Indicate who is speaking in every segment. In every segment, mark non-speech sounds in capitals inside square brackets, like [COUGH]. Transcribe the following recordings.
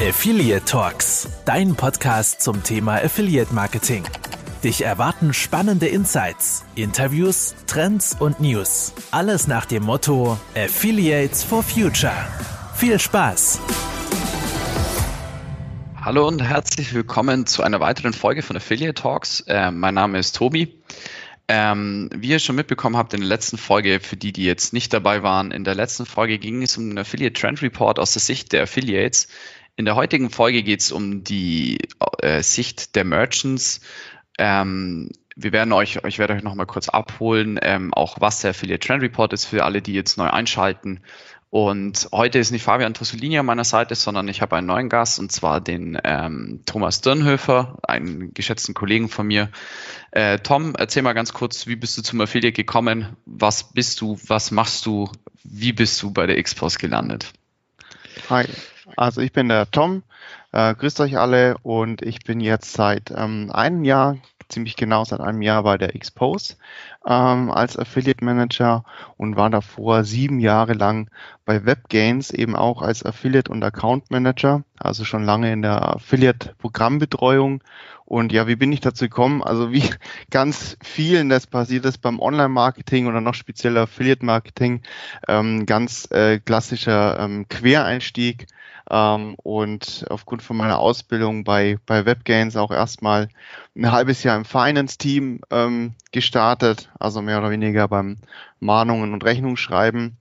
Speaker 1: Affiliate Talks, dein Podcast zum Thema Affiliate Marketing. Dich erwarten spannende Insights, Interviews, Trends und News. Alles nach dem Motto Affiliates for Future. Viel Spaß!
Speaker 2: Hallo und herzlich willkommen zu einer weiteren Folge von Affiliate Talks. Äh, mein Name ist Tobi. Ähm, wie ihr schon mitbekommen habt in der letzten Folge, für die, die jetzt nicht dabei waren, in der letzten Folge ging es um den Affiliate Trend Report aus der Sicht der Affiliates. In der heutigen Folge geht es um die äh, Sicht der Merchants. Ähm, wir werden euch, ich werde euch nochmal kurz abholen, ähm, auch was der Affiliate Trend Report ist für alle, die jetzt neu einschalten. Und heute ist nicht Fabian Tossolini an meiner Seite, sondern ich habe einen neuen Gast und zwar den ähm, Thomas Dürnhöfer, einen geschätzten Kollegen von mir. Äh, Tom, erzähl mal ganz kurz, wie bist du zum Affiliate gekommen? Was bist du? Was machst du? Wie bist du bei der Xpost gelandet?
Speaker 3: Hi, also ich bin der Tom. Äh, grüßt euch alle und ich bin jetzt seit ähm, einem Jahr ziemlich genau seit einem Jahr bei der Expose ähm, als Affiliate Manager und war davor sieben Jahre lang bei WebGains eben auch als Affiliate und Account Manager, also schon lange in der Affiliate Programmbetreuung. Und ja, wie bin ich dazu gekommen? Also wie [LAUGHS] ganz vielen das passiert ist beim Online-Marketing oder noch spezieller Affiliate-Marketing, ähm, ganz äh, klassischer ähm, Quereinstieg ähm, und aufgrund von meiner Ausbildung bei, bei WebGains auch erstmal ein halbes Jahr im Finance-Team ähm, gestartet, also mehr oder weniger beim Mahnungen und Rechnungsschreiben.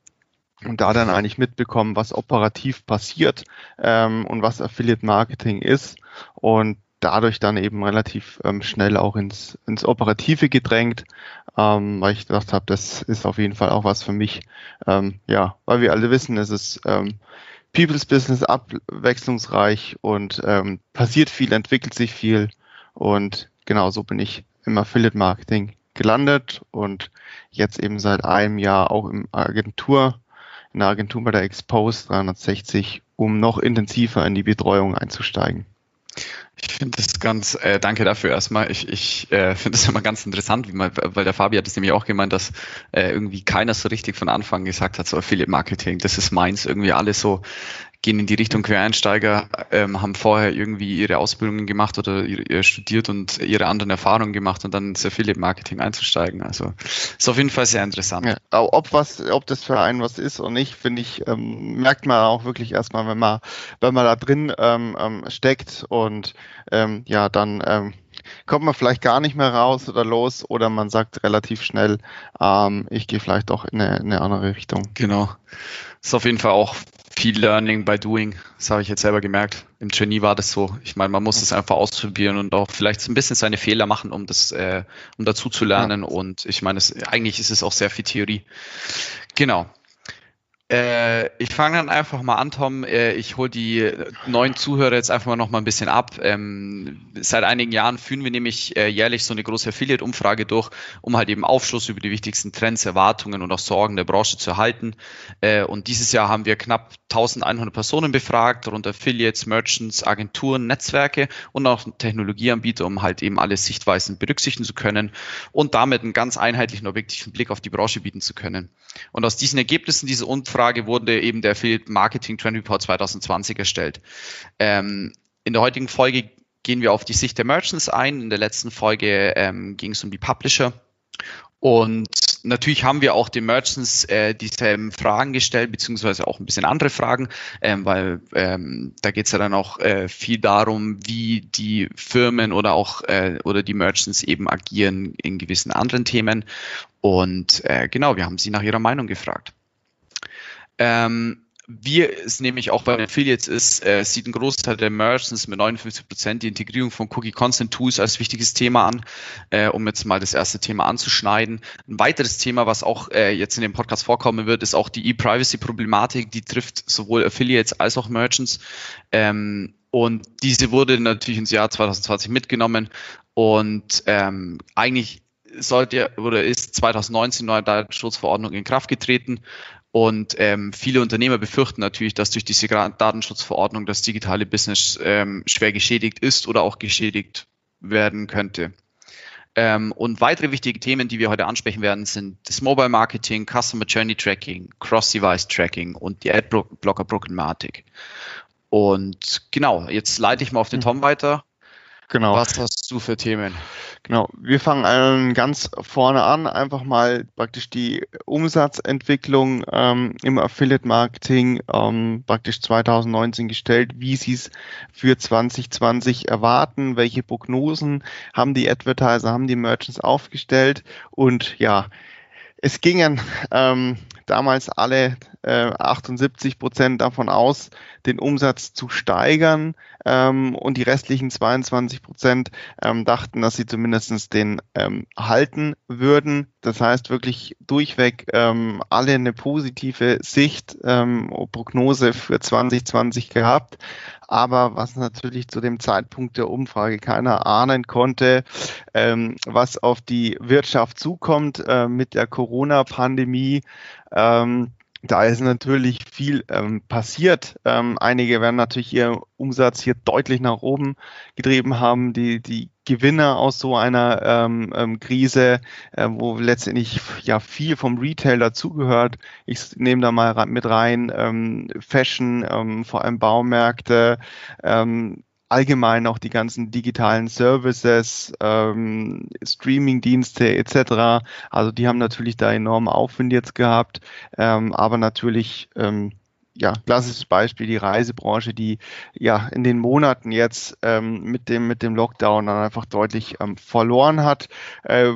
Speaker 3: Und da dann eigentlich mitbekommen, was operativ passiert ähm, und was Affiliate Marketing ist. Und dadurch dann eben relativ ähm, schnell auch ins, ins Operative gedrängt, ähm, weil ich gedacht habe, das ist auf jeden Fall auch was für mich. Ähm, ja, weil wir alle wissen, es ist ähm, People's Business abwechslungsreich und ähm, passiert viel, entwickelt sich viel und genau so bin ich im Affiliate Marketing gelandet und jetzt eben seit einem Jahr auch im Agentur, in der Agentur bei der Expose 360, um noch intensiver in die Betreuung einzusteigen.
Speaker 2: Ich finde das ganz, äh, danke dafür erstmal. Ich, ich äh, finde das immer ganz interessant, wie man, weil der Fabi hat es nämlich auch gemeint, dass äh, irgendwie keiner so richtig von Anfang gesagt hat, so Affiliate Marketing, das ist meins, irgendwie alle so gehen in die Richtung Quereinsteiger, ähm, haben vorher irgendwie ihre Ausbildungen gemacht oder ihr, studiert und ihre anderen Erfahrungen gemacht und dann ins Affiliate Marketing einzusteigen. Also ist auf jeden Fall sehr interessant. Ja,
Speaker 3: ob was, ob das für einen was ist oder nicht, finde ich, ähm, merkt man auch wirklich erstmal, wenn man, wenn man da drin ähm, ähm steckt und ähm, ja, dann ähm, kommt man vielleicht gar nicht mehr raus oder los oder man sagt relativ schnell, ähm, ich gehe vielleicht doch in eine, in eine andere Richtung.
Speaker 2: Genau. Ist auf jeden Fall auch viel Learning by Doing. Das habe ich jetzt selber gemerkt. Im Trainee war das so. Ich meine, man muss es einfach ausprobieren und auch vielleicht ein bisschen seine Fehler machen, um das, äh, um dazu zu lernen. Ja. Und ich meine, es, eigentlich ist es auch sehr viel Theorie. Genau. Äh, ich fange dann einfach mal an, Tom. Äh, ich hole die neuen Zuhörer jetzt einfach mal noch mal ein bisschen ab. Ähm, seit einigen Jahren führen wir nämlich äh, jährlich so eine große Affiliate-Umfrage durch, um halt eben Aufschluss über die wichtigsten Trends, Erwartungen und auch Sorgen der Branche zu erhalten. Äh, und dieses Jahr haben wir knapp 1100 Personen befragt, darunter Affiliates, Merchants, Agenturen, Netzwerke und auch Technologieanbieter, um halt eben alle Sichtweisen berücksichtigen zu können und damit einen ganz einheitlichen, objektiven Blick auf die Branche bieten zu können. Und aus diesen Ergebnissen dieser Umfrage Umfrage wurde eben der Affiliate Marketing Trend Report 2020 erstellt. Ähm, in der heutigen Folge gehen wir auf die Sicht der Merchants ein. In der letzten Folge ähm, ging es um die Publisher. Und natürlich haben wir auch den Merchants äh, dieselben Fragen gestellt, beziehungsweise auch ein bisschen andere Fragen, ähm, weil ähm, da geht es ja dann auch äh, viel darum, wie die Firmen oder auch äh, oder die Merchants eben agieren in gewissen anderen Themen. Und äh, genau, wir haben sie nach ihrer Meinung gefragt. Ähm, wie es nämlich auch bei den Affiliates ist, äh, sieht ein Großteil der Merchants mit 59 Prozent die Integrierung von Cookie Consent Tools als wichtiges Thema an, äh, um jetzt mal das erste Thema anzuschneiden. Ein weiteres Thema, was auch äh, jetzt in dem Podcast vorkommen wird, ist auch die E-Privacy-Problematik. Die trifft sowohl Affiliates als auch Merchants. Ähm, und diese wurde natürlich ins Jahr 2020 mitgenommen und ähm, eigentlich sollte oder ist 2019 neue Datenschutzverordnung in Kraft getreten. Und ähm, viele Unternehmer befürchten natürlich, dass durch diese Datenschutzverordnung das digitale Business ähm, schwer geschädigt ist oder auch geschädigt werden könnte. Ähm, und weitere wichtige Themen, die wir heute ansprechen werden, sind das Mobile Marketing, Customer Journey Tracking, Cross-Device Tracking und die Adblocker-Problematik. Und genau, jetzt leite ich mal auf den Tom weiter.
Speaker 3: Genau.
Speaker 2: Was hast du für Themen?
Speaker 3: Genau, wir fangen ganz vorne an, einfach mal praktisch die Umsatzentwicklung ähm, im Affiliate Marketing ähm, praktisch 2019 gestellt, wie sie es für 2020 erwarten, welche Prognosen haben die Advertiser, haben die Merchants aufgestellt und ja, es gingen ähm, damals alle äh, 78 Prozent davon aus, den Umsatz zu steigern ähm, und die restlichen 22 Prozent ähm, dachten, dass sie zumindest den ähm, halten würden. Das heißt wirklich durchweg ähm, alle eine positive Sicht, ähm, Prognose für 2020 gehabt. Aber was natürlich zu dem Zeitpunkt der Umfrage keiner ahnen konnte, ähm, was auf die Wirtschaft zukommt äh, mit der Corona-Pandemie. Ähm, da ist natürlich viel ähm, passiert. Ähm, einige werden natürlich ihren Umsatz hier deutlich nach oben getrieben haben. Die, die Gewinner aus so einer ähm, ähm, Krise, äh, wo letztendlich ja viel vom Retail dazugehört. Ich nehme da mal mit rein ähm, Fashion, ähm, vor allem Baumärkte, ähm, allgemein auch die ganzen digitalen Services, ähm, Streaming-Dienste etc. Also die haben natürlich da enormen Aufwind jetzt gehabt, ähm, aber natürlich ähm, ja, klassisches Beispiel, die Reisebranche, die ja in den Monaten jetzt ähm, mit, dem, mit dem Lockdown dann einfach deutlich ähm, verloren hat. Äh,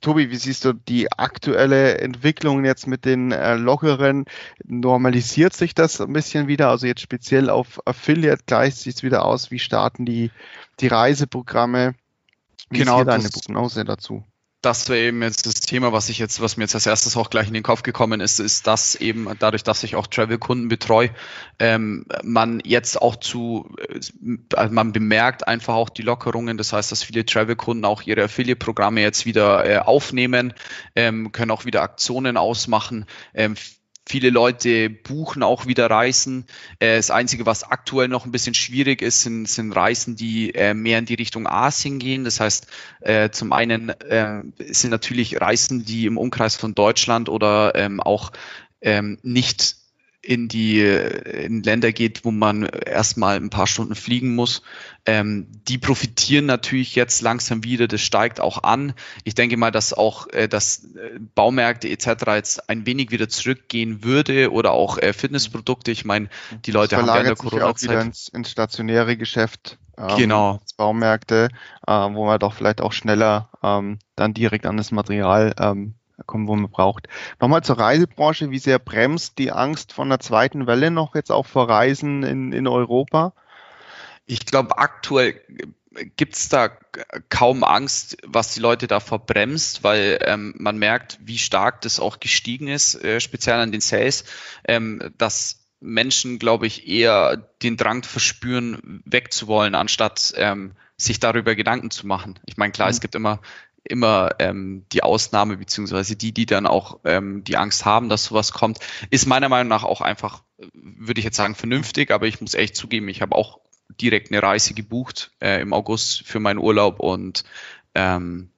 Speaker 3: Tobi, wie siehst du die aktuelle Entwicklung jetzt mit den äh, lockeren? Normalisiert sich das ein bisschen wieder? Also jetzt speziell auf Affiliate gleicht sich wieder aus. Wie starten die, die Reiseprogramme?
Speaker 2: Wie genau, ist deine Prognose dazu? Das wäre eben jetzt das Thema, was ich jetzt, was mir jetzt als erstes auch gleich in den Kopf gekommen ist, ist, dass eben dadurch, dass ich auch Travel-Kunden betreue, ähm, man jetzt auch zu, also man bemerkt einfach auch die Lockerungen. Das heißt, dass viele Travel-Kunden auch ihre Affiliate-Programme jetzt wieder äh, aufnehmen, ähm, können auch wieder Aktionen ausmachen. Ähm, Viele Leute buchen auch wieder Reisen. Äh, das Einzige, was aktuell noch ein bisschen schwierig ist, sind, sind Reisen, die äh, mehr in die Richtung Asien gehen. Das heißt, äh, zum einen sind natürlich Reisen, die im Umkreis von Deutschland oder ähm, auch ähm, nicht in die in Länder geht, wo man erstmal ein paar Stunden fliegen muss. Ähm, die profitieren natürlich jetzt langsam wieder, das steigt auch an. Ich denke mal, dass auch äh, dass äh, Baumärkte etc. jetzt ein wenig wieder zurückgehen würde oder auch äh, Fitnessprodukte. Ich meine, die Leute haben während der
Speaker 3: Corona-Zeit wieder ins, ins, stationäre Geschäft.
Speaker 2: Ähm, genau.
Speaker 3: Baumärkte, äh, wo man doch vielleicht auch schneller ähm, dann direkt an das Material ähm, kommen, wo man braucht. Nochmal zur Reisebranche. Wie sehr bremst die Angst von der zweiten Welle noch jetzt auch vor Reisen in, in Europa?
Speaker 2: Ich glaube, aktuell gibt's da kaum Angst, was die Leute da verbremst, weil ähm, man merkt, wie stark das auch gestiegen ist, äh, speziell an den Sales, ähm, dass Menschen, glaube ich, eher den Drang verspüren, wegzuwollen, anstatt ähm, sich darüber Gedanken zu machen. Ich meine, klar, mhm. es gibt immer immer ähm, die Ausnahme, beziehungsweise die, die dann auch ähm, die Angst haben, dass sowas kommt, ist meiner Meinung nach auch einfach, würde ich jetzt sagen, vernünftig, aber ich muss echt zugeben, ich habe auch direkt eine Reise gebucht äh, im August für meinen Urlaub und ähm,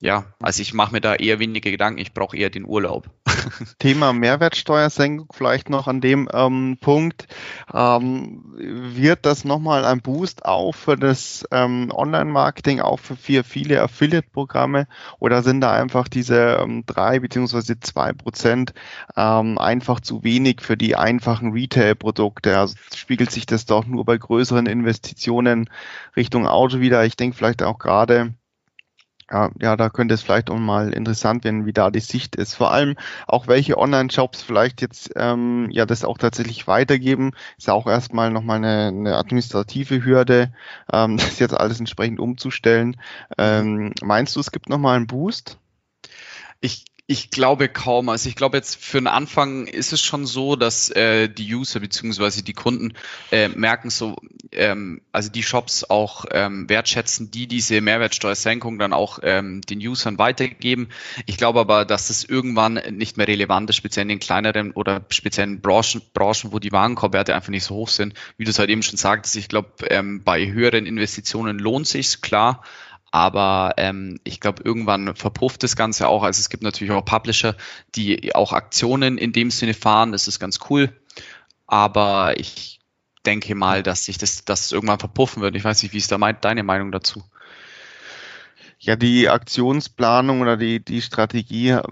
Speaker 2: ja, also ich mache mir da eher weniger Gedanken, ich brauche eher den Urlaub. [LAUGHS]
Speaker 3: Thema Mehrwertsteuersenkung vielleicht noch an dem ähm, Punkt. Ähm, wird das nochmal ein Boost auch für das ähm, Online-Marketing, auch für vier, viele Affiliate-Programme oder sind da einfach diese ähm, drei beziehungsweise zwei Prozent ähm, einfach zu wenig für die einfachen Retail-Produkte? Also spiegelt sich das doch nur bei größeren Investitionen Richtung Auto wieder? Ich denke vielleicht auch gerade ja, ja, da könnte es vielleicht auch mal interessant werden, wie da die Sicht ist. Vor allem auch welche Online-Shops vielleicht jetzt ähm, ja das auch tatsächlich weitergeben, ist ja auch erstmal nochmal eine, eine administrative Hürde, ähm, [LAUGHS] das jetzt alles entsprechend umzustellen. Ähm, meinst du, es gibt nochmal einen Boost?
Speaker 2: Ich ich glaube kaum. Also ich glaube jetzt für den Anfang ist es schon so, dass äh, die User beziehungsweise die Kunden äh, merken so, ähm, also die Shops auch ähm, wertschätzen, die diese Mehrwertsteuersenkung dann auch ähm, den Usern weitergeben. Ich glaube aber, dass das irgendwann nicht mehr relevant ist, speziell in den kleineren oder speziellen Branchen, Branchen wo die Warenkorbwerte einfach nicht so hoch sind. Wie du es halt eben schon sagtest, ich glaube, ähm, bei höheren Investitionen lohnt sich's klar. Aber ähm, ich glaube, irgendwann verpufft das Ganze auch. Also es gibt natürlich auch Publisher, die auch Aktionen in dem Sinne fahren. Das ist ganz cool. Aber ich denke mal, dass sich das, das irgendwann verpuffen wird. Ich weiß nicht, wie ist da deine Meinung dazu?
Speaker 3: Ja die Aktionsplanung oder die, die Strategie äh,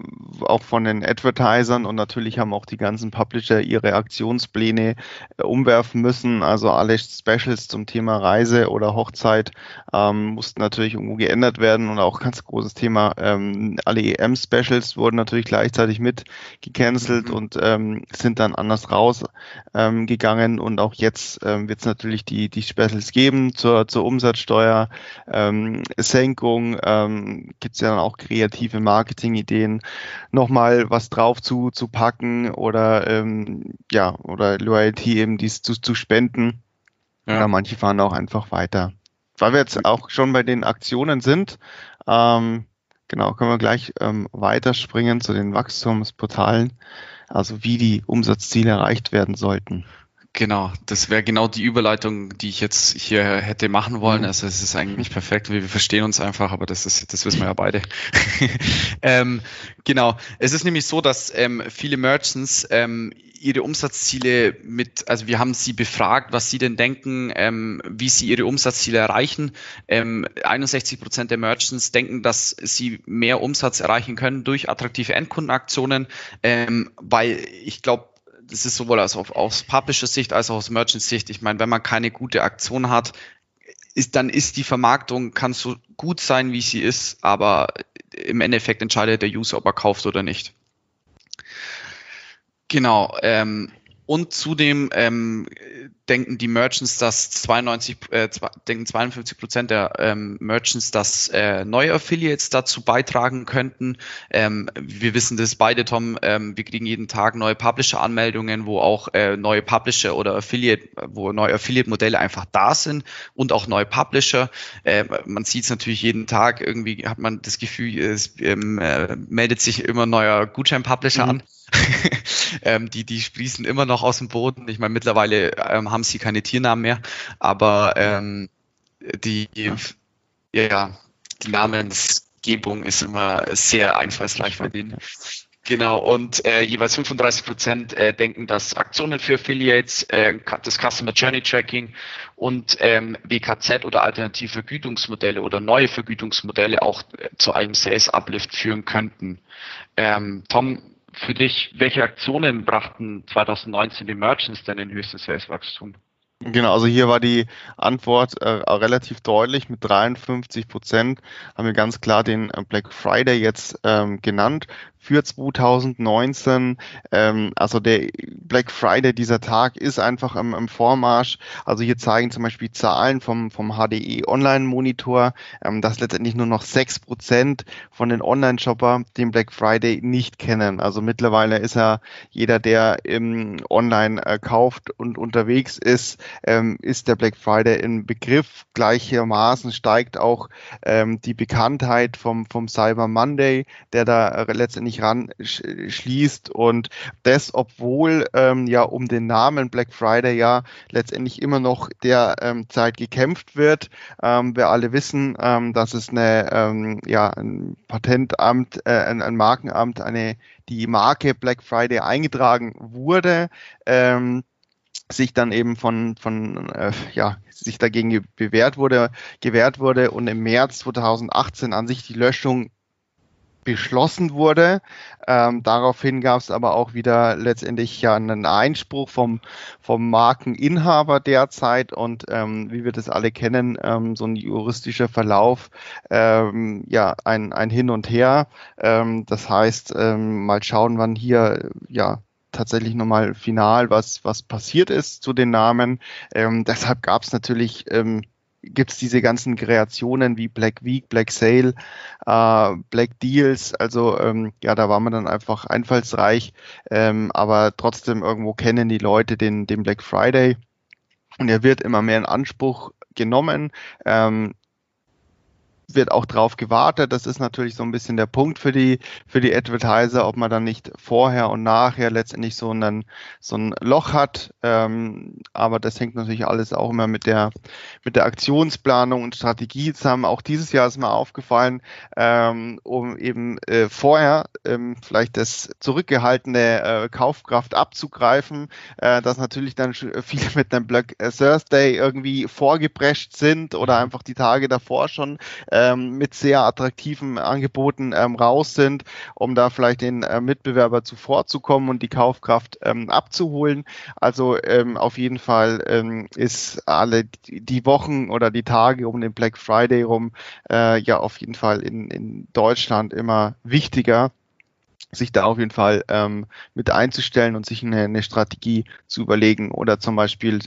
Speaker 3: auch von den Advertisern und natürlich haben auch die ganzen Publisher ihre Aktionspläne äh, umwerfen müssen. Also alle Specials zum Thema Reise oder Hochzeit ähm, mussten natürlich irgendwo geändert werden und auch ganz großes Thema, ähm, alle EM-Specials wurden natürlich gleichzeitig mit gecancelt mhm. und ähm, sind dann anders rausgegangen ähm, und auch jetzt ähm, wird es natürlich die, die Specials geben zur, zur Umsatzsteuer, ähm, Ähm, gibt es ja dann auch kreative Marketingideen, nochmal was drauf zu, zu packen oder ähm, ja, oder Loyalty eben dies zu, zu spenden. Ja. Oder manche fahren auch einfach weiter. Weil wir jetzt auch schon bei den Aktionen sind, ähm, genau, können wir gleich ähm, weiterspringen zu den Wachstumsportalen, also wie die Umsatzziele erreicht werden sollten.
Speaker 2: Genau, das wäre genau die Überleitung, die ich jetzt hier hätte machen wollen. Mhm. Also es ist eigentlich nicht perfekt, wir verstehen uns einfach, aber das ist, das wissen wir ja [LAUGHS] beide. [LAUGHS] ähm, genau, es ist nämlich so, dass ähm, viele Merchants ähm, ihre Umsatzziele mit, also wir haben sie befragt, was sie denn denken, ähm, wie sie ihre Umsatzziele erreichen. Ähm, 61 Prozent der Merchants denken, dass sie mehr Umsatz erreichen können durch attraktive Endkundenaktionen, ähm, weil ich glaube, das ist sowohl aus, aus Publisher Sicht als auch aus Merchant Sicht. Ich meine, wenn man keine gute Aktion hat, ist, dann ist die Vermarktung, kann so gut sein, wie sie ist, aber im Endeffekt entscheidet der User, ob er kauft oder nicht. Genau. Ähm, und zudem ähm, denken die Merchants, dass 92, äh, denken 52 Prozent der ähm, Merchants, dass äh, neue Affiliates dazu beitragen könnten. Ähm, wir wissen das beide, Tom. Ähm, wir kriegen jeden Tag neue Publisher-Anmeldungen, wo auch äh, neue Publisher oder Affiliate, wo neue Affiliate-Modelle einfach da sind und auch neue Publisher. Äh, man sieht es natürlich jeden Tag. Irgendwie hat man das Gefühl, es ähm, äh, meldet sich immer neuer Gutschein-Publisher mhm. an. [LAUGHS] ähm, die, die sprießen immer noch aus dem Boden. Ich meine, mittlerweile ähm, haben sie keine Tiernamen mehr, aber ähm, die, ja, die Namensgebung ist immer sehr einfallsreich bei denen. Genau, und äh, jeweils 35 Prozent äh, denken, dass Aktionen für Affiliates, äh, das Customer Journey Tracking und ähm, WKZ oder alternative Vergütungsmodelle oder neue Vergütungsmodelle auch äh, zu einem Sales Uplift führen könnten. Ähm, Tom, für dich, welche Aktionen brachten 2019 die Merchants denn den höchsten Saleswachstum?
Speaker 3: Genau, also hier war die Antwort äh, relativ deutlich. Mit 53 Prozent haben wir ganz klar den äh, Black Friday jetzt ähm, genannt für 2019. Ähm, also der Black Friday, dieser Tag ist einfach im, im Vormarsch. Also hier zeigen zum Beispiel Zahlen vom, vom HDE Online Monitor, ähm, dass letztendlich nur noch sechs Prozent von den Online-Shopper den Black Friday nicht kennen. Also mittlerweile ist ja jeder, der im Online äh, kauft und unterwegs ist, ähm, ist der Black Friday im Begriff. Gleichermaßen steigt auch ähm, die Bekanntheit vom, vom Cyber Monday, der da äh, letztendlich nicht ran schließt und das, obwohl ähm, ja um den Namen Black Friday ja letztendlich immer noch der ähm, Zeit gekämpft wird. Ähm, wir alle wissen, ähm, dass es eine ähm, ja ein Patentamt, äh, ein, ein Markenamt, eine die Marke Black Friday eingetragen wurde. Ähm, sich dann eben von, von äh, ja, sich dagegen bewährt wurde, gewährt wurde und im März 2018 an sich die Löschung beschlossen wurde. Ähm, daraufhin gab es aber auch wieder letztendlich ja einen Einspruch vom, vom Markeninhaber derzeit und ähm, wie wir das alle kennen, ähm, so ein juristischer Verlauf, ähm, ja, ein, ein Hin und Her. Ähm, das heißt, ähm, mal schauen, wann hier ja tatsächlich nochmal final was, was passiert ist zu den Namen. Ähm, deshalb gab es natürlich ähm, gibt es diese ganzen Kreationen wie Black Week, Black Sale, äh, Black Deals. Also ähm, ja, da war man dann einfach einfallsreich, ähm, aber trotzdem irgendwo kennen die Leute den, den Black Friday und er wird immer mehr in Anspruch genommen. Ähm, wird auch drauf gewartet. Das ist natürlich so ein bisschen der Punkt für die, für die Advertiser, ob man dann nicht vorher und nachher letztendlich so, einen, so ein Loch hat. Ähm, aber das hängt natürlich alles auch immer mit der, mit der Aktionsplanung und Strategie zusammen. Auch dieses Jahr ist mir aufgefallen, ähm, um eben äh, vorher ähm, vielleicht das zurückgehaltene äh, Kaufkraft abzugreifen, äh, dass natürlich dann viele mit einem Black Thursday irgendwie vorgeprescht sind oder einfach die Tage davor schon ähm, mit sehr attraktiven Angeboten ähm, raus sind, um da vielleicht den äh, Mitbewerber zuvorzukommen und die Kaufkraft ähm, abzuholen. Also ähm, auf jeden Fall ähm, ist alle die Wochen oder die Tage um den Black Friday rum äh, ja auf jeden Fall in, in Deutschland immer wichtiger sich da auf jeden Fall ähm, mit einzustellen und sich eine, eine, Strategie zu überlegen oder zum Beispiel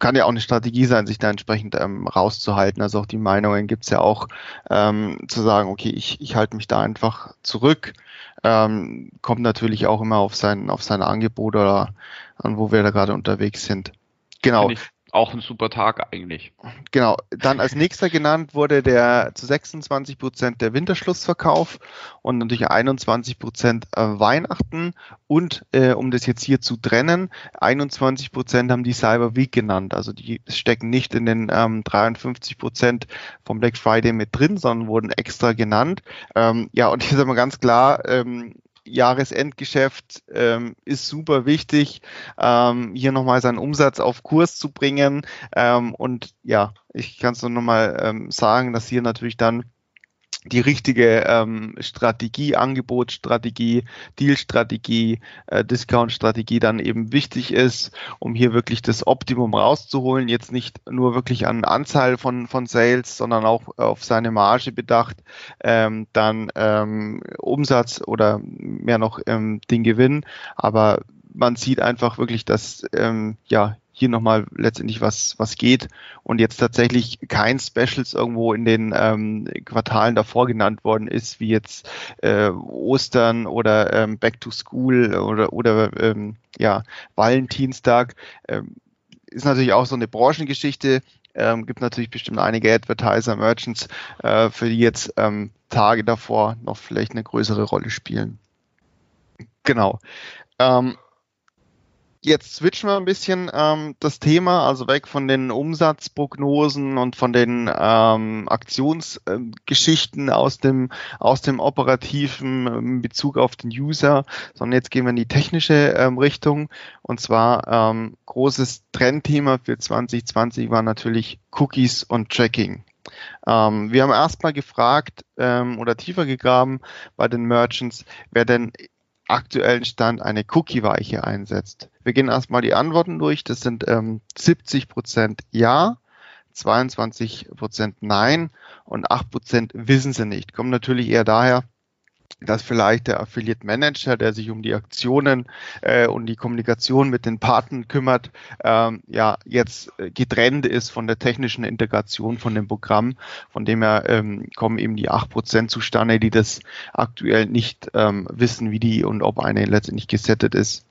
Speaker 3: kann ja auch eine Strategie sein, sich da entsprechend ähm, rauszuhalten. Also auch die Meinungen gibt es ja auch ähm, zu sagen, okay, ich, ich halte mich da einfach zurück. Ähm, kommt natürlich auch immer auf sein, auf sein Angebot oder an wo wir da gerade unterwegs sind.
Speaker 2: Genau auch ein super Tag eigentlich.
Speaker 3: Genau. Dann als nächster genannt wurde der zu 26 Prozent der Winterschlussverkauf und natürlich 21 Prozent äh, Weihnachten. Und äh, um das jetzt hier zu trennen, 21 Prozent haben die Cyber Week genannt. Also die stecken nicht in den ähm, 53 Prozent vom Black Friday mit drin, sondern wurden extra genannt. Ähm, ja, und hier ist aber ganz klar, ähm, Jahresendgeschäft ähm, ist super wichtig, ähm, hier nochmal seinen Umsatz auf Kurs zu bringen. Ähm, und ja, ich kann es nur nochmal ähm, sagen, dass hier natürlich dann die richtige ähm, Strategie, Angebotsstrategie, Dealstrategie, äh, Discount-Strategie dann eben wichtig ist, um hier wirklich das Optimum rauszuholen. Jetzt nicht nur wirklich an Anzahl von, von Sales, sondern auch auf seine Marge bedacht, ähm, dann ähm, Umsatz oder mehr noch ähm, den Gewinn. Aber man sieht einfach wirklich, dass ähm, ja hier nochmal letztendlich was, was geht und jetzt tatsächlich kein Specials irgendwo in den ähm, Quartalen davor genannt worden ist, wie jetzt äh, Ostern oder ähm, Back to School oder, oder ähm, ja, Valentinstag. Ähm, ist natürlich auch so eine Branchengeschichte. Ähm, gibt natürlich bestimmt einige Advertiser, Merchants, äh, für die jetzt ähm, Tage davor noch vielleicht eine größere Rolle spielen. Genau. Ähm, Jetzt switchen wir ein bisschen ähm, das Thema, also weg von den Umsatzprognosen und von den ähm, Aktionsgeschichten äh, aus dem aus dem operativen in Bezug auf den User, sondern jetzt gehen wir in die technische ähm, Richtung. Und zwar ähm, großes Trendthema für 2020 war natürlich Cookies und Tracking. Ähm, wir haben erstmal gefragt ähm, oder tiefer gegraben bei den Merchants, wer denn aktuellen Stand eine Cookie-Weiche einsetzt. Wir gehen erstmal die Antworten durch. Das sind ähm, 70% Ja, 22% Nein und 8% wissen sie nicht. Kommt natürlich eher daher, dass vielleicht der Affiliate Manager, der sich um die Aktionen äh, und die Kommunikation mit den Partnern kümmert, ähm, ja jetzt getrennt ist von der technischen Integration von dem Programm. Von dem her ähm, kommen eben die acht Prozent zustande, die das aktuell nicht ähm, wissen, wie die und ob eine letztendlich gesettet ist,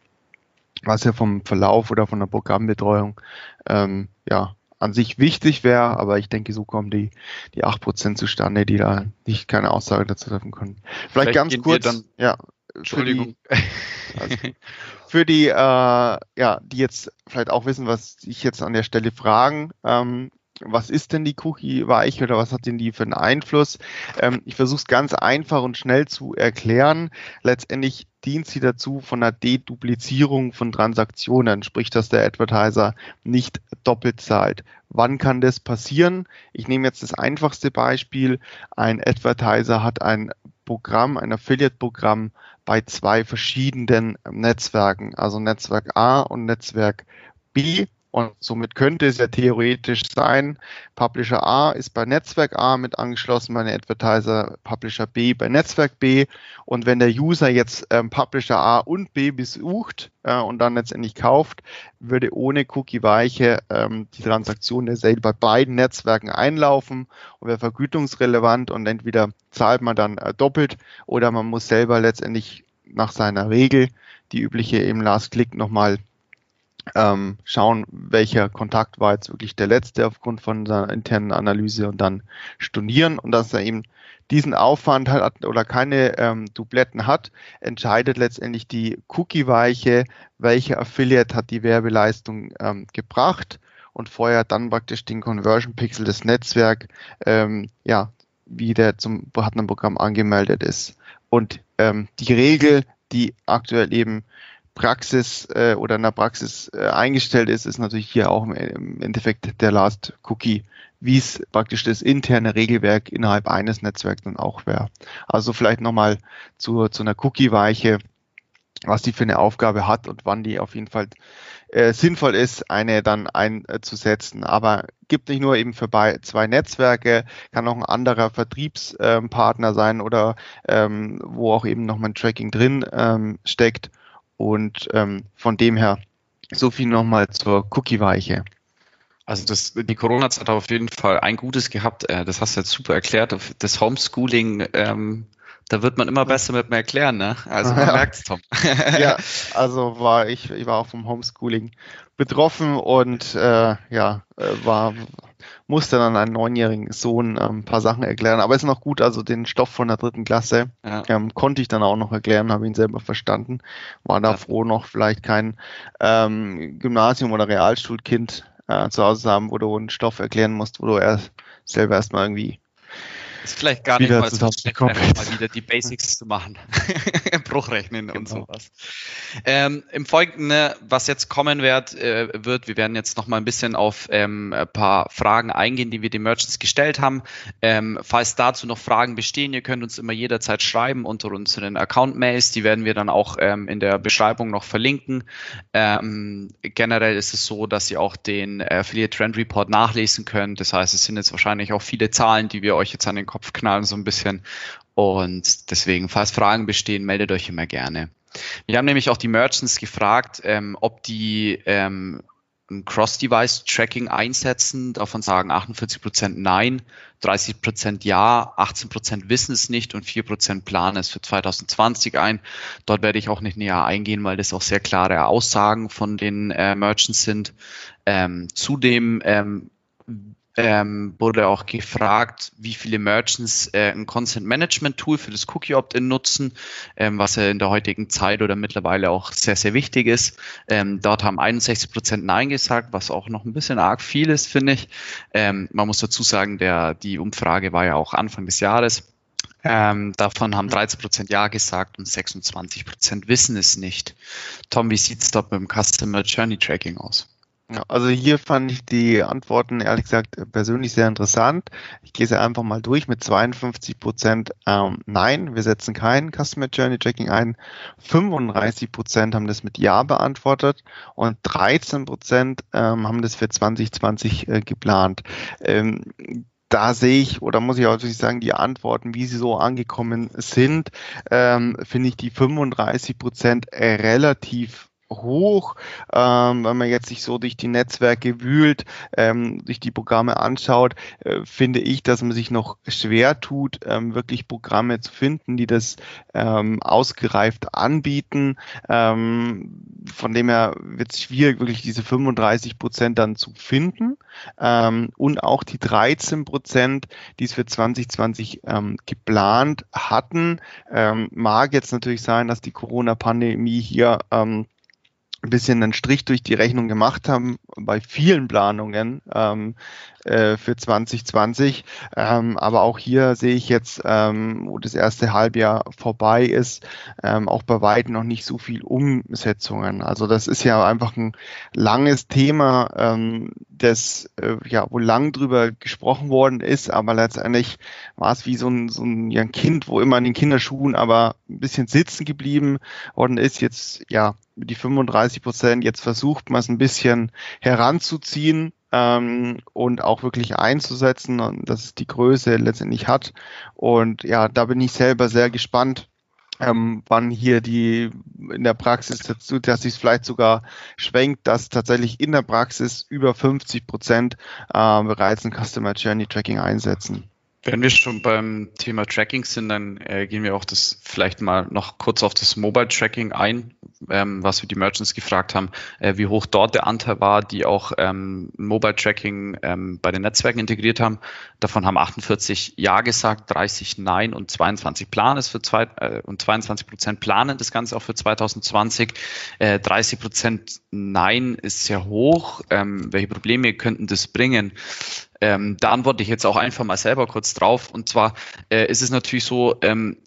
Speaker 3: was ja vom Verlauf oder von der Programmbetreuung ähm, ja an sich wichtig wäre, aber ich denke, so kommen die, die 8% zustande, die da nicht keine Aussage dazu treffen können. Vielleicht, Vielleicht ganz kurz, dann,
Speaker 2: ja, Entschuldigung.
Speaker 3: Für die, also, [LAUGHS] für die äh, ja, die jetzt vielleicht auch wissen, was ich jetzt an der Stelle fragen, ähm, was ist denn die Cookie-Weiche oder was hat denn die für einen Einfluss? Ähm, ich versuche es ganz einfach und schnell zu erklären. Letztendlich dient sie dazu von einer Deduplizierung von Transaktionen, sprich, dass der Advertiser nicht doppelt zahlt. Wann kann das passieren? Ich nehme jetzt das einfachste Beispiel. Ein Advertiser hat ein Programm, ein Affiliate-Programm bei zwei verschiedenen Netzwerken, also Netzwerk A und Netzwerk B und somit könnte es ja theoretisch sein, Publisher A ist bei Netzwerk A mit angeschlossen, meine Advertiser Publisher B bei Netzwerk B. Und wenn der User jetzt ähm, Publisher A und B besucht äh, und dann letztendlich kauft, würde ohne Cookie-Weiche ähm, die Transaktion der Sale bei beiden Netzwerken einlaufen und wäre vergütungsrelevant und entweder zahlt man dann äh, doppelt oder man muss selber letztendlich nach seiner Regel, die übliche eben Last Click nochmal ähm, schauen, welcher Kontakt war jetzt wirklich der letzte aufgrund von seiner internen Analyse und dann stornieren und dass er eben diesen Aufwand hat oder keine ähm, Dubletten hat, entscheidet letztendlich die Cookie-Weiche, welcher Affiliate hat die Werbeleistung ähm, gebracht und vorher dann praktisch den Conversion Pixel des Netzwerk, ähm, ja, wie der zum Partnerprogramm angemeldet ist. Und ähm, die Regel, die aktuell eben Praxis äh, oder in der Praxis äh, eingestellt ist, ist natürlich hier auch im Endeffekt der Last Cookie, wie es praktisch das interne Regelwerk innerhalb eines Netzwerks dann auch wäre. Also vielleicht nochmal zu, zu einer Cookie-Weiche, was die für eine Aufgabe hat und wann die auf jeden Fall äh, sinnvoll ist, eine dann einzusetzen. Aber gibt nicht nur eben für zwei Netzwerke, kann auch ein anderer Vertriebspartner ähm, sein oder ähm, wo auch eben nochmal ein Tracking drin ähm, steckt. Und ähm, von dem her so viel nochmal zur Cookie-Weiche.
Speaker 2: Also das, die Corona-Zeit hat auf jeden Fall ein Gutes gehabt. Äh, das hast du jetzt super erklärt. Das Homeschooling, ähm, da wird man immer besser mit mir erklären, ne? Also man [LAUGHS] ja. merkt es, Tom. [LAUGHS]
Speaker 3: ja, also war ich, ich war auch vom Homeschooling betroffen und äh, ja, äh, war musste dann einen neunjährigen Sohn ähm, ein paar Sachen erklären. Aber ist noch gut, also den Stoff von der dritten Klasse ja. ähm, konnte ich dann auch noch erklären, habe ihn selber verstanden. War da ja. froh, noch vielleicht kein ähm, Gymnasium- oder Realschulkind äh, zu Hause zu haben, wo du einen Stoff erklären musst, wo du erst selber erstmal irgendwie
Speaker 2: ist vielleicht gar nicht mal so mal wieder die Basics zu machen. [LAUGHS] Bruchrechnen genau. und sowas. Ähm, Im Folgenden, ne, was jetzt kommen wird, äh, wird, wir werden jetzt noch mal ein bisschen auf ähm, ein paar Fragen eingehen, die wir den Merchants gestellt haben. Ähm, falls dazu noch Fragen bestehen, ihr könnt uns immer jederzeit schreiben unter unseren Account-Mails. Die werden wir dann auch ähm, in der Beschreibung noch verlinken. Ähm, generell ist es so, dass ihr auch den Affiliate Trend Report nachlesen könnt. Das heißt, es sind jetzt wahrscheinlich auch viele Zahlen, die wir euch jetzt an den Kopf knallen so ein bisschen. Und deswegen, falls Fragen bestehen, meldet euch immer gerne. Wir haben nämlich auch die Merchants gefragt, ähm, ob die ähm, ein Cross-Device-Tracking einsetzen. Davon sagen 48 Prozent nein, 30 Prozent ja, 18 Prozent wissen es nicht und 4 Prozent planen es für 2020 ein. Dort werde ich auch nicht näher eingehen, weil das auch sehr klare Aussagen von den äh, Merchants sind. Ähm, zudem ähm, ähm, wurde auch gefragt, wie viele Merchants äh, ein Consent Management Tool für das Cookie Opt-in nutzen, ähm, was ja in der heutigen Zeit oder mittlerweile auch sehr, sehr wichtig ist. Ähm, dort haben 61 Prozent Nein gesagt, was auch noch ein bisschen arg viel ist, finde ich. Ähm, man muss dazu sagen, der, die Umfrage war ja auch Anfang des Jahres. Ähm, davon haben 13 Prozent Ja gesagt und 26 Prozent wissen es nicht. Tom, wie sieht es dort mit dem Customer Journey Tracking aus?
Speaker 3: Also hier fand ich die Antworten ehrlich gesagt persönlich sehr interessant. Ich gehe sie einfach mal durch mit 52 Prozent ähm, Nein, wir setzen kein Customer Journey Tracking ein. 35 Prozent haben das mit Ja beantwortet und 13 Prozent ähm, haben das für 2020 äh, geplant. Ähm, da sehe ich, oder muss ich auch natürlich sagen, die Antworten, wie sie so angekommen sind, ähm, finde ich die 35 Prozent äh, relativ hoch, ähm, wenn man jetzt sich so durch die Netzwerke wühlt, ähm, durch die Programme anschaut, äh, finde ich, dass man sich noch schwer tut, ähm, wirklich Programme zu finden, die das ähm, ausgereift anbieten. Ähm, von dem her wird es schwierig, wirklich diese 35 Prozent dann zu finden. Ähm, und auch die 13 Prozent, die es für 2020 ähm, geplant hatten, ähm, mag jetzt natürlich sein, dass die Corona-Pandemie hier ähm, ein bisschen einen Strich durch die Rechnung gemacht haben bei vielen Planungen ähm, äh, für 2020. Ähm, aber auch hier sehe ich jetzt, ähm, wo das erste Halbjahr vorbei ist, ähm, auch bei weitem noch nicht so viel Umsetzungen. Also das ist ja einfach ein langes Thema, ähm, das äh, ja wo lang drüber gesprochen worden ist, aber letztendlich war es wie so ein, so ein, ja, ein Kind, wo immer in den Kinderschuhen aber ein bisschen sitzen geblieben worden ist. Jetzt ja die 35 Prozent. Jetzt versucht man es ein bisschen heranzuziehen ähm, und auch wirklich einzusetzen und dass es die Größe letztendlich hat. Und ja, da bin ich selber sehr gespannt, ähm, wann hier die in der Praxis dazu, dass sich vielleicht sogar schwenkt, dass tatsächlich in der Praxis über 50 Prozent äh, bereits ein Customer Journey Tracking einsetzen.
Speaker 2: Wenn wir schon beim Thema Tracking sind, dann äh, gehen wir auch das vielleicht mal noch kurz auf das Mobile Tracking ein, ähm, was wir die Merchants gefragt haben, äh, wie hoch dort der Anteil war, die auch ähm, Mobile Tracking ähm, bei den Netzwerken integriert haben. Davon haben 48 Ja gesagt, 30 Nein und 22 Plan ist für zwei, äh, und 22 Prozent planen das Ganze auch für 2020. Äh, 30 Prozent Nein ist sehr hoch. Ähm, welche Probleme könnten das bringen? Ähm, da antworte ich jetzt auch einfach mal selber kurz drauf. Und zwar äh, ist es natürlich so, ähm,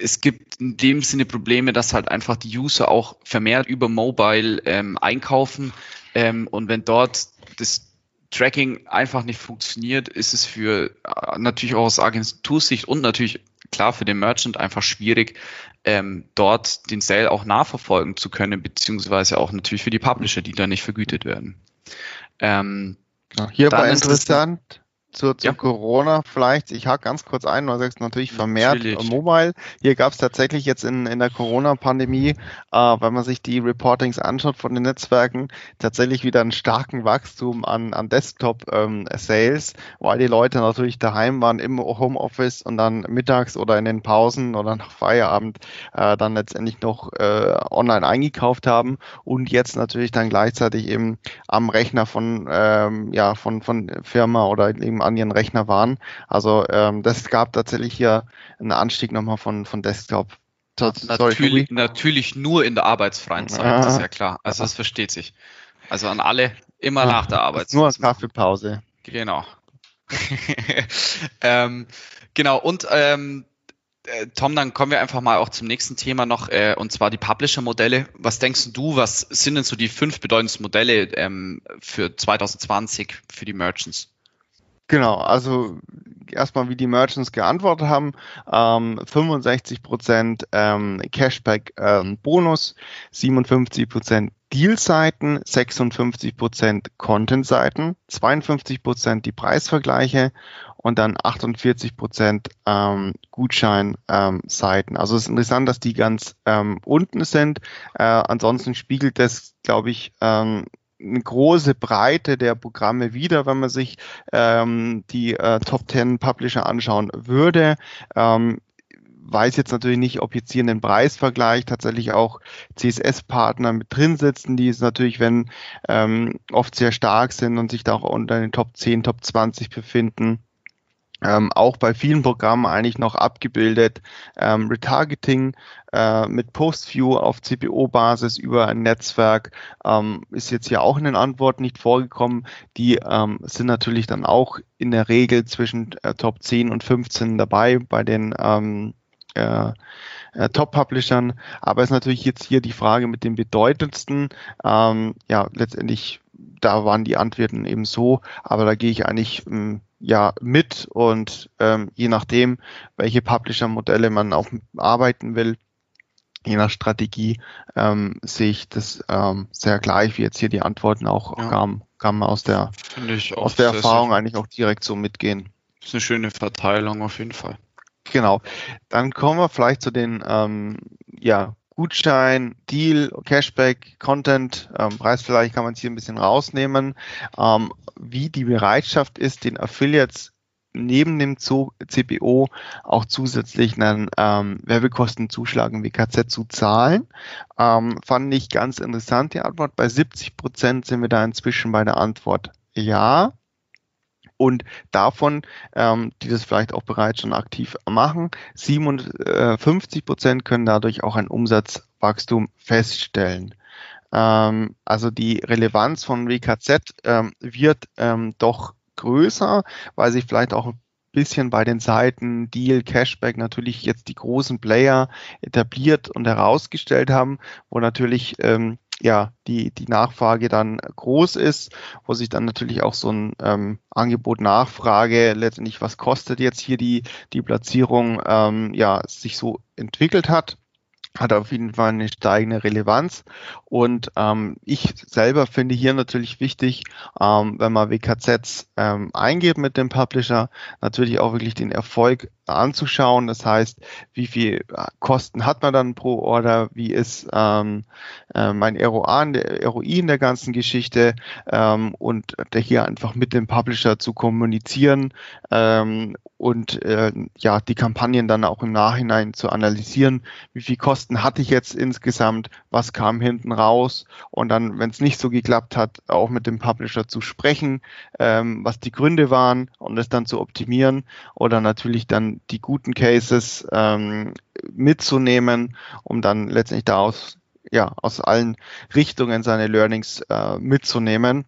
Speaker 2: es gibt in dem Sinne Probleme, dass halt einfach die User auch vermehrt über Mobile ähm, einkaufen. Ähm, und wenn dort das Tracking einfach nicht funktioniert, ist es für äh, natürlich auch aus Agentursicht und natürlich klar für den Merchant einfach schwierig, ähm, dort den Sale auch nachverfolgen zu können, beziehungsweise auch natürlich für die Publisher, die da nicht vergütet werden.
Speaker 3: Ähm, ja, hierbei interessant, zu, zu ja. Corona vielleicht. Ich hake ganz kurz ein, du sagst natürlich vermehrt natürlich. Mobile. Hier gab es tatsächlich jetzt in, in der Corona-Pandemie, äh, wenn man sich die Reportings anschaut von den Netzwerken, tatsächlich wieder einen starken Wachstum an, an Desktop-Sales, ähm, weil die Leute natürlich daheim waren im Homeoffice und dann mittags oder in den Pausen oder nach Feierabend äh, dann letztendlich noch äh, online eingekauft haben und jetzt natürlich dann gleichzeitig eben am Rechner von, ähm, ja, von, von Firma oder eben an ihren Rechner waren. Also ähm, das gab tatsächlich hier einen Anstieg nochmal von, von Desktop.
Speaker 2: natürlich, natürlich nur in der arbeitsfreien Zeit, ah. das ist ja klar. Also das versteht sich. Also an alle immer ah, nach der Arbeit.
Speaker 3: Nur als Kaffeepause.
Speaker 2: Genau. [LAUGHS] ähm, genau, und ähm, äh, Tom, dann kommen wir einfach mal auch zum nächsten Thema noch, äh, und zwar die Publisher-Modelle. Was denkst du, was sind denn so die fünf bedeutendsten Modelle ähm, für 2020 für die Merchants?
Speaker 3: Genau, also erstmal wie die Merchants geantwortet haben, ähm, 65 Prozent ähm, Cashback ähm, Bonus, 57 Prozent Deal-Seiten, 56 Prozent Content-Seiten, 52 Prozent die Preisvergleiche und dann 48 Prozent ähm, Gutschein-Seiten. Ähm, also es ist interessant, dass die ganz ähm, unten sind. Äh, ansonsten spiegelt das, glaube ich, ähm, eine große Breite der Programme wieder, wenn man sich ähm, die äh, Top 10 Publisher anschauen würde. Ähm, weiß jetzt natürlich nicht, ob jetzt hier in den Preisvergleich tatsächlich auch CSS-Partner mit drin sitzen, die es natürlich, wenn ähm, oft sehr stark sind und sich da auch unter den Top 10, Top 20 befinden, ähm, auch bei vielen Programmen eigentlich noch abgebildet. Ähm, Retargeting äh, mit Postview auf CPO-Basis über ein Netzwerk ähm, ist jetzt hier auch in den Antworten nicht vorgekommen. Die ähm, sind natürlich dann auch in der Regel zwischen äh, Top 10 und 15 dabei bei den ähm, äh, äh, Top-Publishern. Aber ist natürlich jetzt hier die Frage mit dem bedeutendsten. Ähm, ja, letztendlich, da waren die Antworten eben so, aber da gehe ich eigentlich ähm, ja mit und ähm, je nachdem, welche Publisher-Modelle man auch arbeiten will, je nach Strategie, ähm, sehe ich das ähm, sehr gleich, wie jetzt hier die Antworten auch ja. kamen, kamen aus der, aus der Erfahrung eigentlich auch direkt so mitgehen.
Speaker 2: Das ist eine schöne Verteilung auf jeden Fall.
Speaker 3: Genau. Dann kommen wir vielleicht zu den ähm, ja, Gutschein, Deal, Cashback, Content, ähm, Preisvergleich kann man hier ein bisschen rausnehmen, ähm, wie die Bereitschaft ist, den Affiliates neben dem CPO auch zusätzlich einen ähm, Werbekostenzuschlag im WKZ zu zahlen. Ähm, fand ich ganz interessant die Antwort. Bei 70 Prozent sind wir da inzwischen bei der Antwort ja. Und davon, ähm, die das vielleicht auch bereits schon aktiv machen, 57 Prozent können dadurch auch ein Umsatzwachstum feststellen. Ähm, also die Relevanz von WKZ ähm, wird ähm, doch größer, weil sich vielleicht auch ein bisschen bei den Seiten Deal, Cashback natürlich jetzt die großen Player etabliert und herausgestellt haben, wo natürlich ähm, ja, die, die Nachfrage dann groß ist, wo sich dann natürlich auch so ein ähm, Angebot Nachfrage letztendlich, was kostet jetzt hier die, die Platzierung, ähm, ja, sich so entwickelt hat hat auf jeden Fall eine steigende Relevanz. Und ähm, ich selber finde hier natürlich wichtig, ähm, wenn man WKZs ähm, eingeht mit dem Publisher, natürlich auch wirklich den Erfolg anzuschauen. Das heißt, wie viel äh, Kosten hat man dann pro Order? Wie ist ähm, äh, mein ROA, der ROI in der ganzen Geschichte? Ähm, und hier einfach mit dem Publisher zu kommunizieren ähm, und äh, ja die Kampagnen dann auch im Nachhinein zu analysieren. Wie viel kostet Kosten hatte ich jetzt insgesamt, was kam hinten raus? Und dann, wenn es nicht so geklappt hat, auch mit dem Publisher zu sprechen, ähm, was die Gründe waren und es dann zu optimieren oder natürlich dann die guten Cases ähm, mitzunehmen, um dann letztendlich daraus ja aus allen Richtungen seine Learnings äh, mitzunehmen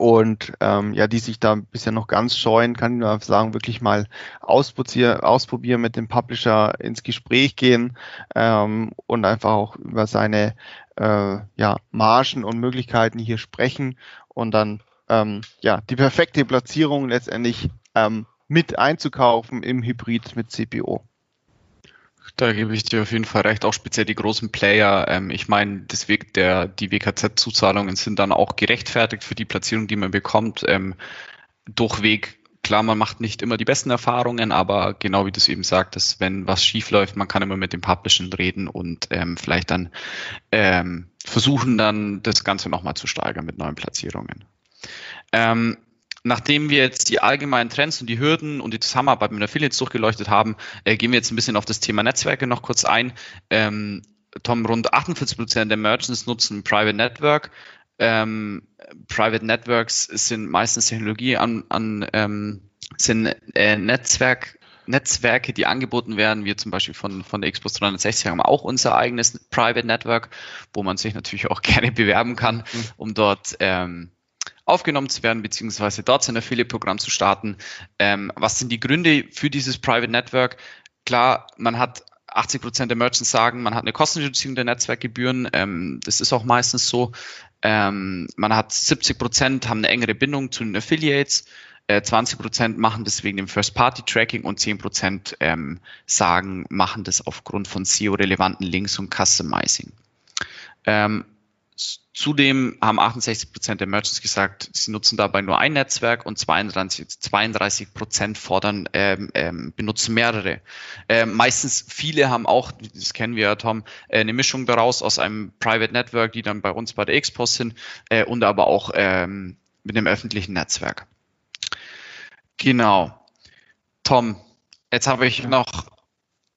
Speaker 3: und ähm, ja, die sich da bisher noch ganz scheuen, kann ich nur sagen, wirklich mal ausprobieren, mit dem Publisher ins Gespräch gehen ähm, und einfach auch über seine äh, ja, Margen und Möglichkeiten hier sprechen und dann ähm, ja die perfekte Platzierung letztendlich ähm, mit einzukaufen im Hybrid mit CPO.
Speaker 2: Da gebe ich dir auf jeden Fall recht, auch speziell die großen Player. Ähm, ich meine, das Weg der, die WKZ-Zuzahlungen sind dann auch gerechtfertigt für die Platzierung, die man bekommt. Ähm, durchweg, klar, man macht nicht immer die besten Erfahrungen, aber genau wie du es eben sagtest, wenn was schief läuft, man kann immer mit dem Publishern reden und ähm, vielleicht dann ähm, versuchen, dann das Ganze nochmal zu steigern mit neuen Platzierungen. Ähm, nachdem wir jetzt die allgemeinen Trends und die Hürden und die Zusammenarbeit mit Affiliates durchgeleuchtet haben, äh, gehen wir jetzt ein bisschen auf das Thema Netzwerke noch kurz ein. Ähm, Tom, rund 48 Prozent der Merchants nutzen Private Network. Ähm, Private Networks sind meistens Technologie an, an ähm, sind äh, Netzwerk Netzwerke, die angeboten werden. Wir zum Beispiel von, von der Xbox 360 haben auch unser eigenes Private Network, wo man sich natürlich auch [LAUGHS] gerne bewerben kann, mhm. um dort ähm, aufgenommen zu werden, beziehungsweise dort sein Affiliate-Programm zu starten. Ähm, was sind die Gründe für dieses Private Network? Klar, man hat 80 Prozent der Merchants sagen, man hat eine Kostenreduzierung der Netzwerkgebühren. Ähm, das ist auch meistens so. Ähm, man hat 70 Prozent haben eine engere Bindung zu den Affiliates. 20 äh, Prozent machen das wegen dem First-Party-Tracking und 10 Prozent ähm, sagen, machen das aufgrund von SEO-relevanten Links und Customizing. Zudem haben 68 Prozent der Merchants gesagt, sie nutzen dabei nur ein Netzwerk und 32 Prozent fordern, ähm, ähm, benutzen mehrere. Ähm, meistens viele haben auch, das kennen wir ja, Tom, äh, eine Mischung daraus aus einem Private Network, die dann bei uns bei der Xpost sind, äh, und aber auch ähm, mit dem öffentlichen Netzwerk. Genau. Tom, jetzt habe ich noch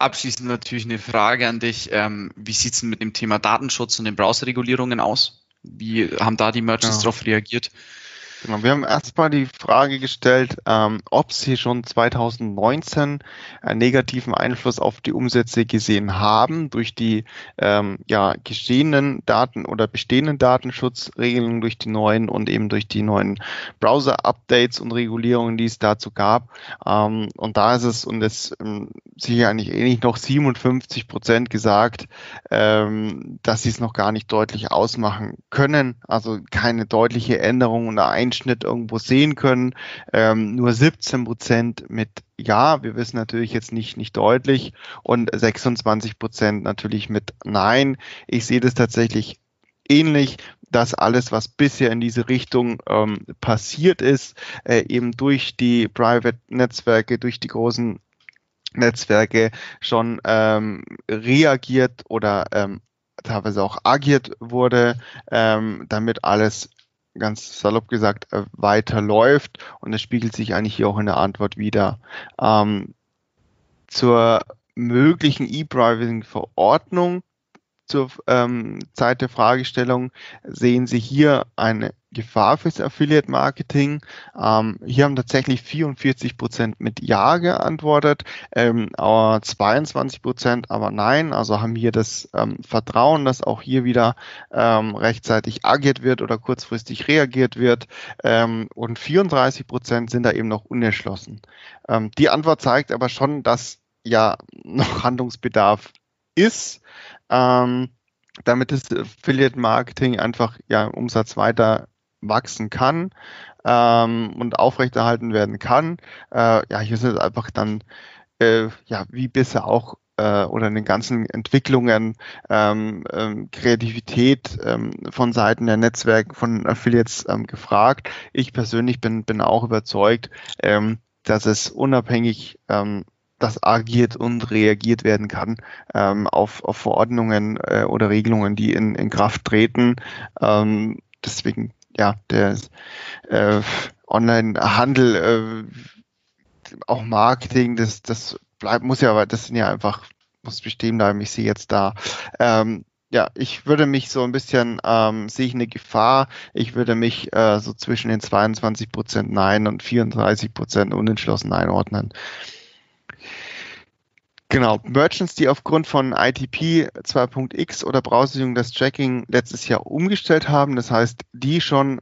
Speaker 2: abschließend natürlich eine Frage an dich. Ähm, wie sieht es denn mit dem Thema Datenschutz und den Browserregulierungen aus? Wie haben da die Merchants ja. darauf reagiert?
Speaker 3: Genau, wir haben erstmal die Frage gestellt, ähm, ob Sie schon 2019 einen negativen Einfluss auf die Umsätze gesehen haben durch die ähm, ja, geschehenen Daten oder bestehenden Datenschutzregelungen durch die neuen und eben durch die neuen Browser-Updates und Regulierungen, die es dazu gab. Ähm, und da ist es, und das ähm, sicher eigentlich ähnlich noch 57 Prozent gesagt, ähm, dass sie es noch gar nicht deutlich ausmachen können. Also keine deutliche Änderung oder Einstellung Einschnitt irgendwo sehen können. Ähm, nur 17 Prozent mit Ja, wir wissen natürlich jetzt nicht, nicht deutlich und 26 Prozent natürlich mit Nein. Ich sehe das tatsächlich ähnlich dass alles, was bisher in diese Richtung ähm, passiert ist, äh, eben durch die Private-Netzwerke, durch die großen Netzwerke schon ähm, reagiert oder ähm, teilweise auch agiert wurde, ähm, damit alles ganz salopp gesagt, äh, weiterläuft. Und das spiegelt sich eigentlich hier auch in der Antwort wieder. Ähm, zur möglichen E-Private-Verordnung zur ähm, Zeit der Fragestellung sehen Sie hier eine Gefahr fürs Affiliate Marketing. Ähm, hier haben tatsächlich 44 Prozent mit Ja geantwortet, ähm, aber 22 Prozent aber Nein. Also haben hier das ähm, Vertrauen, dass auch hier wieder ähm, rechtzeitig agiert wird oder kurzfristig reagiert wird. Ähm, und 34 Prozent sind da eben noch unentschlossen. Ähm, die Antwort zeigt aber schon, dass ja noch Handlungsbedarf ist. Damit das Affiliate Marketing einfach ja Umsatz weiter wachsen kann ähm, und aufrechterhalten werden kann. Äh, ja, hier sind einfach dann, äh, ja, wie bisher auch äh, oder in den ganzen Entwicklungen ähm, ähm, Kreativität ähm, von Seiten der Netzwerke, von Affiliates ähm, gefragt. Ich persönlich bin, bin auch überzeugt, ähm, dass es unabhängig ähm, das agiert und reagiert werden kann ähm, auf, auf Verordnungen äh, oder Regelungen, die in, in Kraft treten. Ähm, deswegen ja, der äh, Online-Handel, äh, auch Marketing, das, das bleibt, muss ja, aber das sind ja einfach muss bestehen bleiben. Ich sehe jetzt da ähm, ja, ich würde mich so ein bisschen, ähm, sehe ich eine Gefahr, ich würde mich äh, so zwischen den 22 Prozent Nein und 34 Prozent unentschlossen einordnen. Genau, Merchants, die aufgrund von ITP 2.x oder Browserung das Tracking letztes Jahr umgestellt haben, das heißt, die schon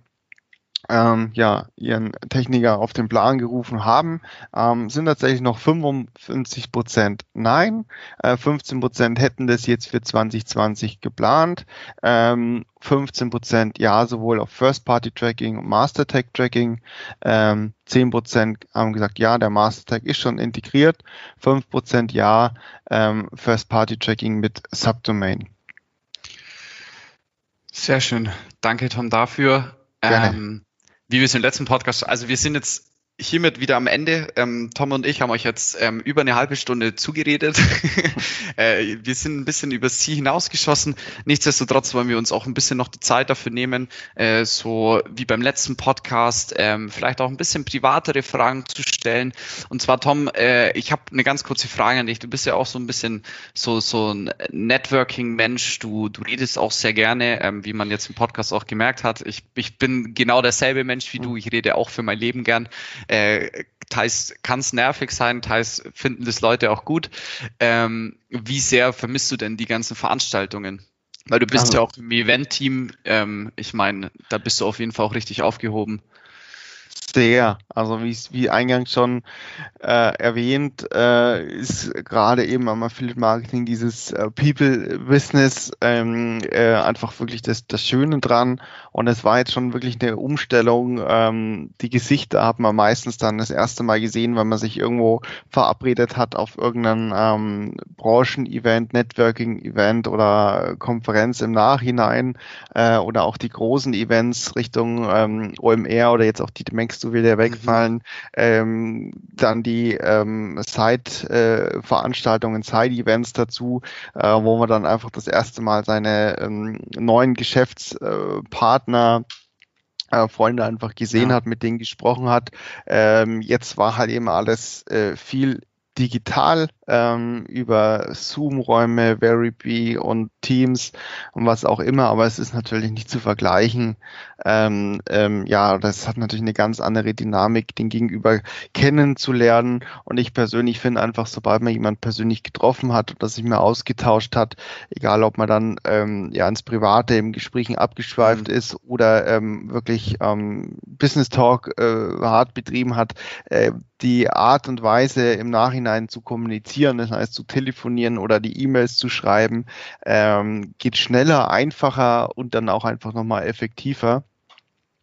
Speaker 3: ähm, ja, ihren Techniker auf den Plan gerufen haben, ähm, sind tatsächlich noch 55 Prozent Nein, äh, 15 Prozent hätten das jetzt für 2020 geplant, ähm, 15 Prozent Ja sowohl auf First-Party-Tracking und Master-Tag-Tracking, ähm, 10 Prozent haben gesagt Ja, der Master-Tag ist schon integriert, 5 Prozent Ja, ähm, First-Party-Tracking mit Subdomain.
Speaker 2: Sehr schön. Danke, Tom, dafür. Ähm, wie wir es im letzten Podcast, also wir sind jetzt hiermit wieder am Ende. Ähm, Tom und ich haben euch jetzt ähm, über eine halbe Stunde zugeredet. [LAUGHS] äh, wir sind ein bisschen übers Ziel hinausgeschossen. Nichtsdestotrotz wollen wir uns auch ein bisschen noch die Zeit dafür nehmen, äh, so wie beim letzten Podcast, ähm, vielleicht auch ein bisschen privatere Fragen zu stellen. Und zwar, Tom, äh, ich habe eine ganz kurze Frage an dich. Du bist ja auch so ein bisschen so, so ein Networking-Mensch. Du, du redest auch sehr gerne, ähm, wie man jetzt im Podcast auch gemerkt hat. Ich, ich bin genau derselbe Mensch wie du. Ich rede auch für mein Leben gern äh, teils kann es nervig sein, teils finden das Leute auch gut. Ähm, wie sehr vermisst du denn die ganzen Veranstaltungen? Weil du bist also, ja auch im Event-Team. Ähm, ich meine, da bist du auf jeden Fall auch richtig aufgehoben
Speaker 3: sehr. Also wie, wie eingangs schon äh, erwähnt, äh, ist gerade eben am Affiliate Marketing dieses äh, People-Business ähm, äh, einfach wirklich das, das Schöne dran. Und es war jetzt schon wirklich eine Umstellung. Ähm, die Gesichter hat man meistens dann das erste Mal gesehen, wenn man sich irgendwo verabredet hat auf irgendeinem ähm, Branchen-Event, Networking-Event oder Konferenz im Nachhinein äh, oder auch die großen Events Richtung ähm, OMR oder jetzt auch die Demex so will der mhm. wegfallen. Mhm. Ähm, dann die ähm, Side-Veranstaltungen, äh, Side-Events dazu, äh, wo man dann einfach das erste Mal seine ähm, neuen Geschäftspartner äh, Freunde einfach gesehen ja. hat, mit denen gesprochen hat. Ähm, jetzt war halt eben alles äh, viel digital ähm, über Zoom-Räume, Veribee und Teams und was auch immer, aber es ist natürlich nicht zu vergleichen. Ähm, ähm, ja, das hat natürlich eine ganz andere Dynamik, den Gegenüber kennenzulernen. Und ich persönlich finde einfach, sobald man jemanden persönlich getroffen hat oder sich mal ausgetauscht hat, egal ob man dann ähm, ja ins Private im Gesprächen abgeschweift mhm. ist oder ähm, wirklich ähm, Business Talk äh, hart betrieben hat, äh, die Art und Weise im Nachhinein zu kommunizieren, das heißt zu telefonieren oder die E-Mails zu schreiben, ähm, geht schneller, einfacher und dann auch einfach nochmal effektiver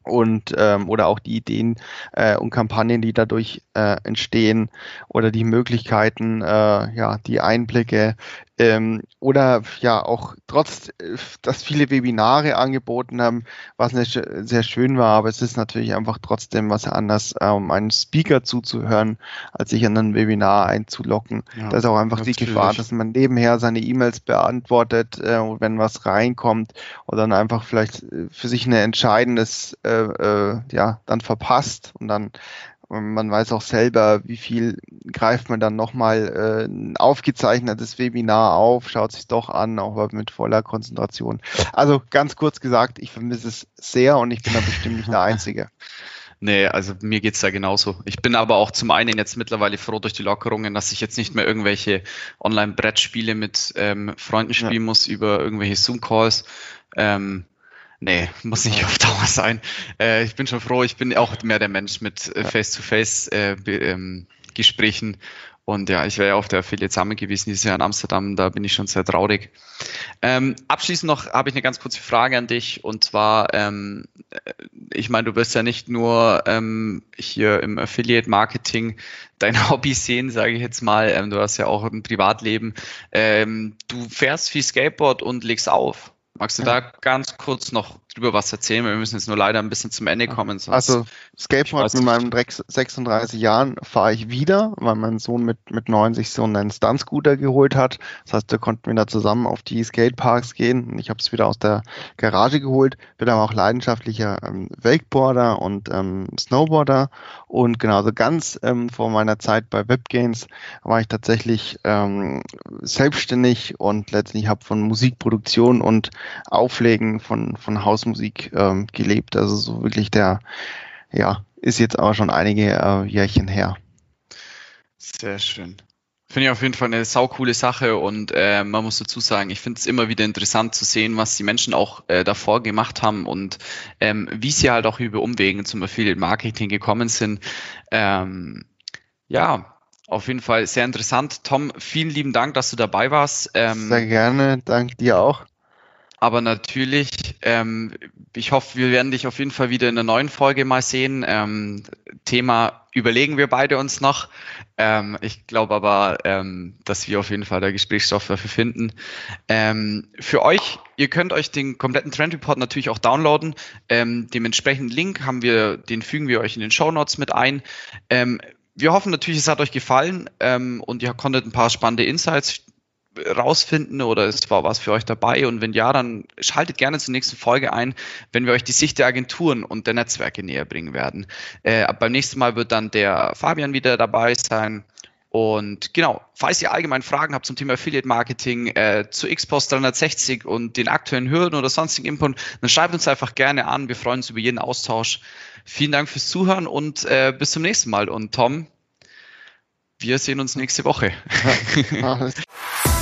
Speaker 3: und ähm, oder auch die Ideen äh, und Kampagnen, die dadurch äh, entstehen oder die Möglichkeiten, äh, ja, die Einblicke ähm, oder ja auch trotz, äh, dass viele Webinare angeboten haben, was nicht sehr schön war, aber es ist natürlich einfach trotzdem was anderes, äh, um einen Speaker zuzuhören, als sich an ein Webinar einzulocken. Ja, da ist auch einfach die Gefahr, dass man nebenher seine E-Mails beantwortet, äh, wenn was reinkommt oder dann einfach vielleicht äh, für sich ein entscheidendes äh, äh, ja dann verpasst und dann man weiß auch selber, wie viel greift man dann nochmal äh, ein aufgezeichnetes Webinar auf, schaut sich doch an, auch mit voller Konzentration. Also ganz kurz gesagt, ich vermisse es sehr und ich bin da bestimmt nicht der Einzige. [LAUGHS]
Speaker 2: Nee, also mir geht's da genauso. Ich bin aber auch zum einen jetzt mittlerweile froh durch die Lockerungen, dass ich jetzt nicht mehr irgendwelche Online-Brettspiele mit ähm, Freunden spielen ja. muss über irgendwelche Zoom-Calls. Ähm, Nee, muss nicht auf Dauer sein. Äh, ich bin schon froh, ich bin auch mehr der Mensch mit äh, Face-to-Face-Gesprächen. Äh, ähm, und ja, ich wäre ja auf der Affiliate Summit gewesen dieses Jahr in Amsterdam, da bin ich schon sehr traurig. Ähm, abschließend noch habe ich eine ganz kurze Frage an dich und zwar, ähm, äh, ich meine, du wirst ja nicht nur ähm, hier im Affiliate Marketing dein [LAUGHS] Hobby sehen, sage ich jetzt mal, ähm, du hast ja auch ein Privatleben. Ähm, du fährst viel Skateboard und legst auf. Magst du da ganz kurz noch drüber was erzählen, wir müssen jetzt nur leider ein bisschen zum Ende kommen.
Speaker 3: also Skateboard mit meinem Dreck 36 Jahren fahre ich wieder, weil mein Sohn mit, mit 90 so einen Stunt-Scooter geholt hat. Das heißt, wir konnten wieder zusammen auf die Skateparks gehen. Ich habe es wieder aus der Garage geholt. Bin aber auch leidenschaftlicher ähm, Wakeboarder und ähm, Snowboarder. Und genauso ganz ähm, vor meiner Zeit bei Webgames war ich tatsächlich ähm, selbstständig und letztlich habe von Musikproduktion und Auflegen von, von Hausmusik ähm, gelebt. Also so wirklich der, ja, ist jetzt aber schon einige äh, Jährchen her.
Speaker 2: Sehr schön. Finde ich auf jeden Fall eine saukoole Sache und äh, man muss dazu sagen, ich finde es immer wieder interessant zu sehen, was die Menschen auch äh, davor gemacht haben und ähm, wie sie halt auch über Umwegen zum Affiliate Marketing gekommen sind. Ähm, ja, auf jeden Fall sehr interessant. Tom, vielen lieben Dank, dass du dabei warst.
Speaker 3: Ähm, sehr gerne, danke dir auch.
Speaker 2: Aber natürlich, ähm, ich hoffe, wir werden dich auf jeden Fall wieder in der neuen Folge mal sehen. Ähm, Thema überlegen wir beide uns noch. Ähm, ich glaube aber, ähm, dass wir auf jeden Fall da Gesprächsstoff dafür finden. Ähm, für euch, ihr könnt euch den kompletten Trend Report natürlich auch downloaden. Ähm, dementsprechend Link haben wir, den fügen wir euch in den Show Notes mit ein. Ähm, wir hoffen natürlich, es hat euch gefallen ähm, und ihr konntet ein paar spannende Insights rausfinden oder es war was für euch dabei? Und wenn ja, dann schaltet gerne zur nächsten Folge ein, wenn wir euch die Sicht der Agenturen und der Netzwerke näher bringen werden. Äh, beim nächsten Mal wird dann der Fabian wieder dabei sein. Und genau, falls ihr allgemein Fragen habt zum Thema Affiliate Marketing, äh, zu Xpost 360 und den aktuellen Hürden oder sonstigen Input, dann schreibt uns einfach gerne an. Wir freuen uns über jeden Austausch. Vielen Dank fürs Zuhören und äh, bis zum nächsten Mal. Und Tom, wir sehen uns nächste Woche. [LAUGHS]